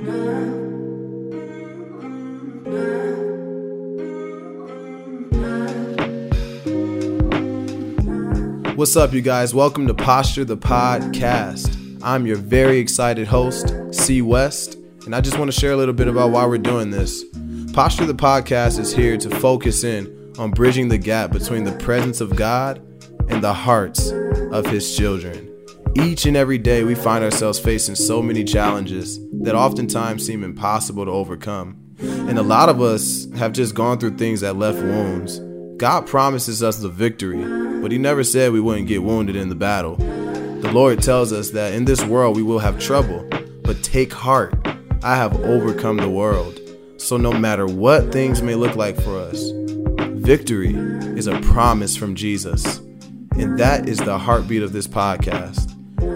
What's up, you guys? Welcome to Posture the Podcast. I'm your very excited host, C West, and I just want to share a little bit about why we're doing this. Posture the Podcast is here to focus in on bridging the gap between the presence of God and the hearts of His children. Each and every day, we find ourselves facing so many challenges that oftentimes seem impossible to overcome. And a lot of us have just gone through things that left wounds. God promises us the victory, but He never said we wouldn't get wounded in the battle. The Lord tells us that in this world we will have trouble, but take heart. I have overcome the world. So no matter what things may look like for us, victory is a promise from Jesus. And that is the heartbeat of this podcast.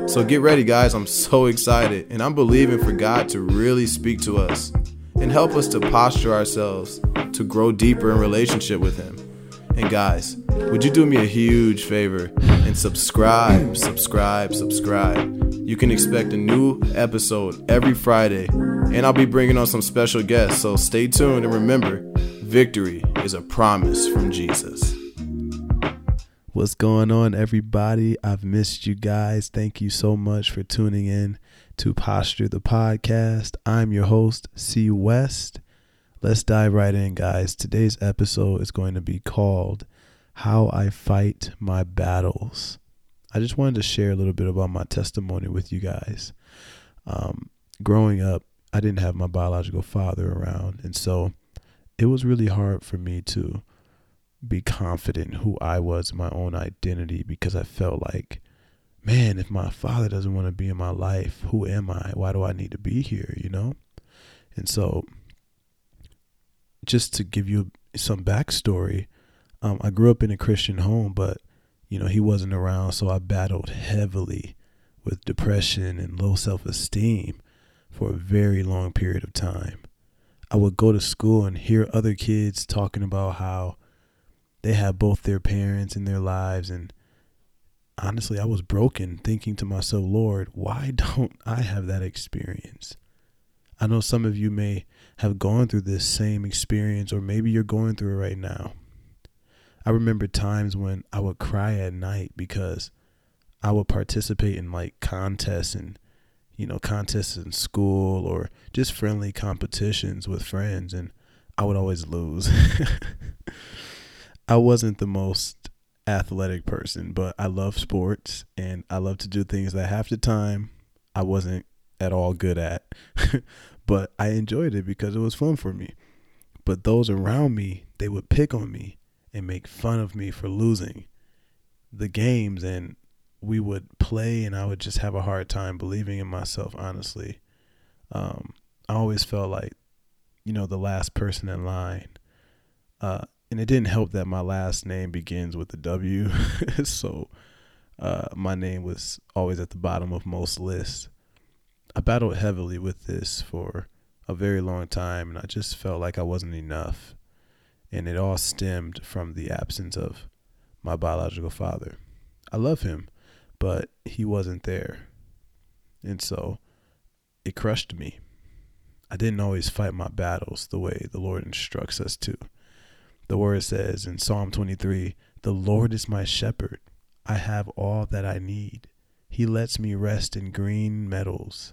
So get ready, guys. I'm so excited, and I'm believing for God to really speak to us and help us to posture ourselves to grow deeper in relationship with Him. And guys, would you do me a huge favor and subscribe, subscribe, subscribe? You can expect a new episode every Friday, and I'll be bringing on some special guests. So stay tuned and remember, victory is a promise from Jesus. What's going on, everybody? I've missed you guys. Thank you so much for tuning in to Posture the Podcast. I'm your host, C West. Let's dive right in, guys. Today's episode is going to be called How I Fight My Battles. I just wanted to share a little bit about my testimony with you guys. Um, growing up, I didn't have my biological father around, and so it was really hard for me to be confident who I was, my own identity, because I felt like, man, if my father doesn't want to be in my life, who am I? Why do I need to be here? You know? And so, just to give you some backstory, um, I grew up in a Christian home, but, you know, he wasn't around, so I battled heavily with depression and low self esteem for a very long period of time. I would go to school and hear other kids talking about how they have both their parents in their lives and honestly i was broken thinking to myself lord why don't i have that experience? I know some of you may have gone through this same experience or maybe you're going through it right now. I remember times when i would cry at night because i would participate in like contests and you know contests in school or just friendly competitions with friends and i would always lose I wasn't the most athletic person, but I love sports and I love to do things that half the time I wasn't at all good at. but I enjoyed it because it was fun for me. But those around me, they would pick on me and make fun of me for losing the games and we would play and I would just have a hard time believing in myself, honestly. Um, I always felt like, you know, the last person in line. Uh, and it didn't help that my last name begins with a W. so uh, my name was always at the bottom of most lists. I battled heavily with this for a very long time, and I just felt like I wasn't enough. And it all stemmed from the absence of my biological father. I love him, but he wasn't there. And so it crushed me. I didn't always fight my battles the way the Lord instructs us to. The word says in Psalm 23 The Lord is my shepherd. I have all that I need. He lets me rest in green meadows.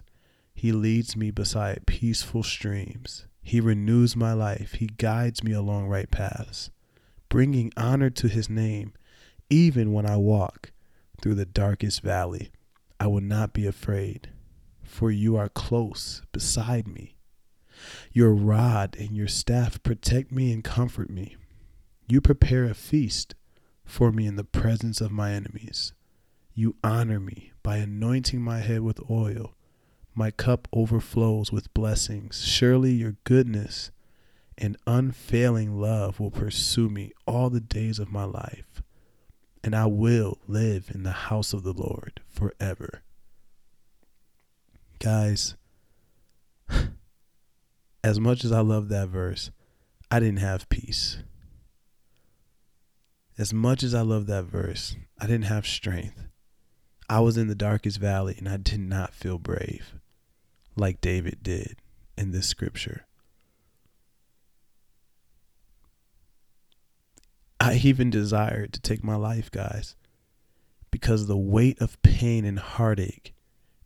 He leads me beside peaceful streams. He renews my life. He guides me along right paths, bringing honor to his name. Even when I walk through the darkest valley, I will not be afraid, for you are close beside me. Your rod and your staff protect me and comfort me. You prepare a feast for me in the presence of my enemies. You honor me by anointing my head with oil. My cup overflows with blessings. Surely your goodness and unfailing love will pursue me all the days of my life, and I will live in the house of the Lord forever. Guys, as much as I love that verse, I didn't have peace as much as I love that verse, I didn't have strength. I was in the darkest valley and I did not feel brave like David did in this scripture. I even desired to take my life, guys, because the weight of pain and heartache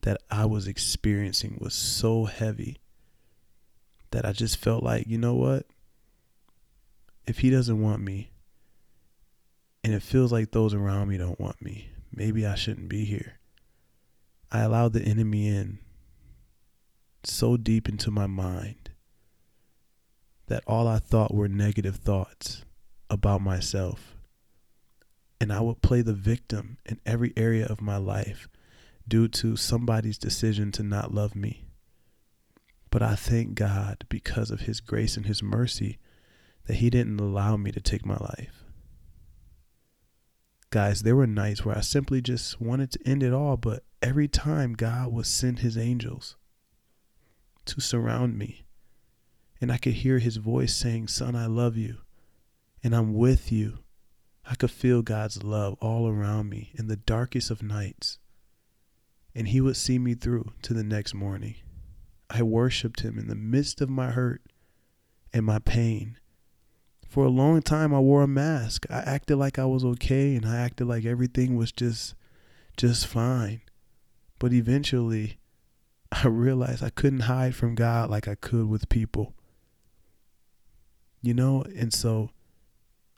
that I was experiencing was so heavy that I just felt like, you know what? If he doesn't want me, and it feels like those around me don't want me, maybe I shouldn't be here. I allowed the enemy in so deep into my mind that all I thought were negative thoughts about myself. And I would play the victim in every area of my life due to somebody's decision to not love me. But I thank God because of His grace and His mercy that He didn't allow me to take my life. Guys, there were nights where I simply just wanted to end it all, but every time God would send His angels to surround me, and I could hear His voice saying, Son, I love you and I'm with you. I could feel God's love all around me in the darkest of nights. And He would see me through to the next morning. I worshiped Him in the midst of my hurt and my pain. For a long time, I wore a mask. I acted like I was okay and I acted like everything was just, just fine. But eventually, I realized I couldn't hide from God like I could with people. You know, and so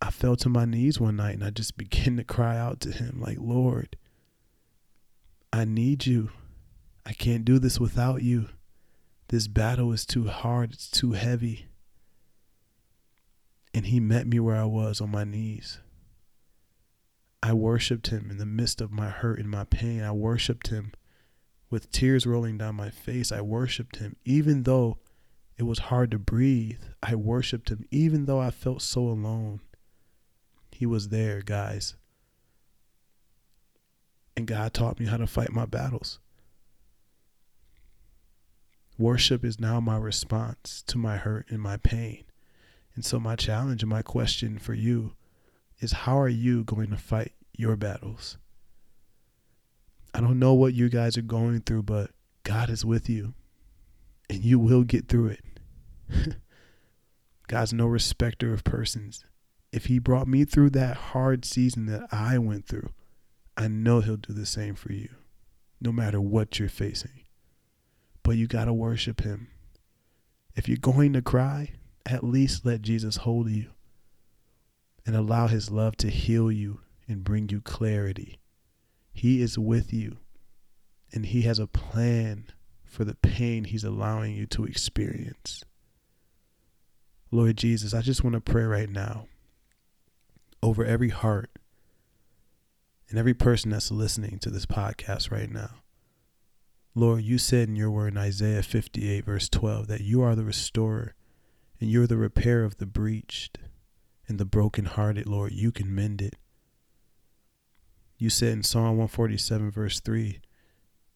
I fell to my knees one night and I just began to cry out to him, like, Lord, I need you. I can't do this without you. This battle is too hard, it's too heavy. And he met me where I was on my knees. I worshiped him in the midst of my hurt and my pain. I worshiped him with tears rolling down my face. I worshiped him even though it was hard to breathe. I worshiped him even though I felt so alone. He was there, guys. And God taught me how to fight my battles. Worship is now my response to my hurt and my pain. And so, my challenge and my question for you is how are you going to fight your battles? I don't know what you guys are going through, but God is with you and you will get through it. God's no respecter of persons if he brought me through that hard season that I went through, I know he'll do the same for you, no matter what you're facing. But you got to worship him. If you're going to cry, at least let Jesus hold you and allow his love to heal you and bring you clarity. He is with you and he has a plan for the pain he's allowing you to experience. Lord Jesus, I just want to pray right now over every heart and every person that's listening to this podcast right now. Lord, you said in your word in Isaiah 58, verse 12, that you are the restorer and you're the repair of the breached and the brokenhearted, Lord. You can mend it. You said in Psalm 147, verse 3,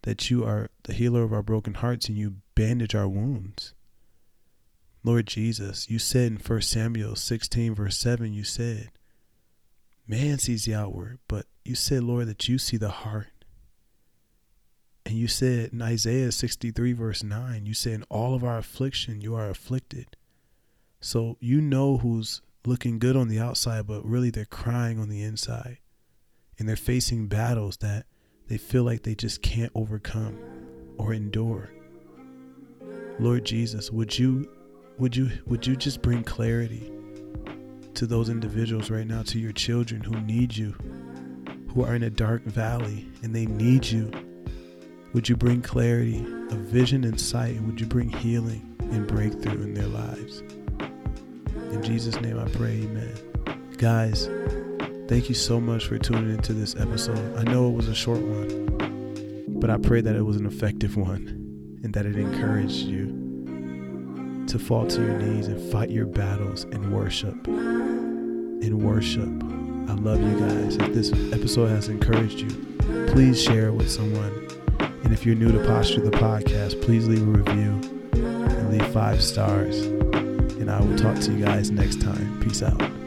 that you are the healer of our broken hearts and you bandage our wounds. Lord Jesus, you said in 1 Samuel 16, verse 7, you said, Man sees the outward, but you said, Lord, that you see the heart. And you said in Isaiah 63, verse 9, you said, In all of our affliction, you are afflicted. So you know who's looking good on the outside, but really they're crying on the inside. And they're facing battles that they feel like they just can't overcome or endure. Lord Jesus, would you would you would you just bring clarity to those individuals right now, to your children who need you, who are in a dark valley and they need you. Would you bring clarity a vision and sight? And would you bring healing and breakthrough in their lives? In Jesus' name I pray, amen. Guys, thank you so much for tuning into this episode. I know it was a short one, but I pray that it was an effective one and that it encouraged you to fall to your knees and fight your battles in worship. In worship. I love you guys. If this episode has encouraged you, please share it with someone. And if you're new to Posture the Podcast, please leave a review and leave five stars. And I will talk to you guys next time. Peace out.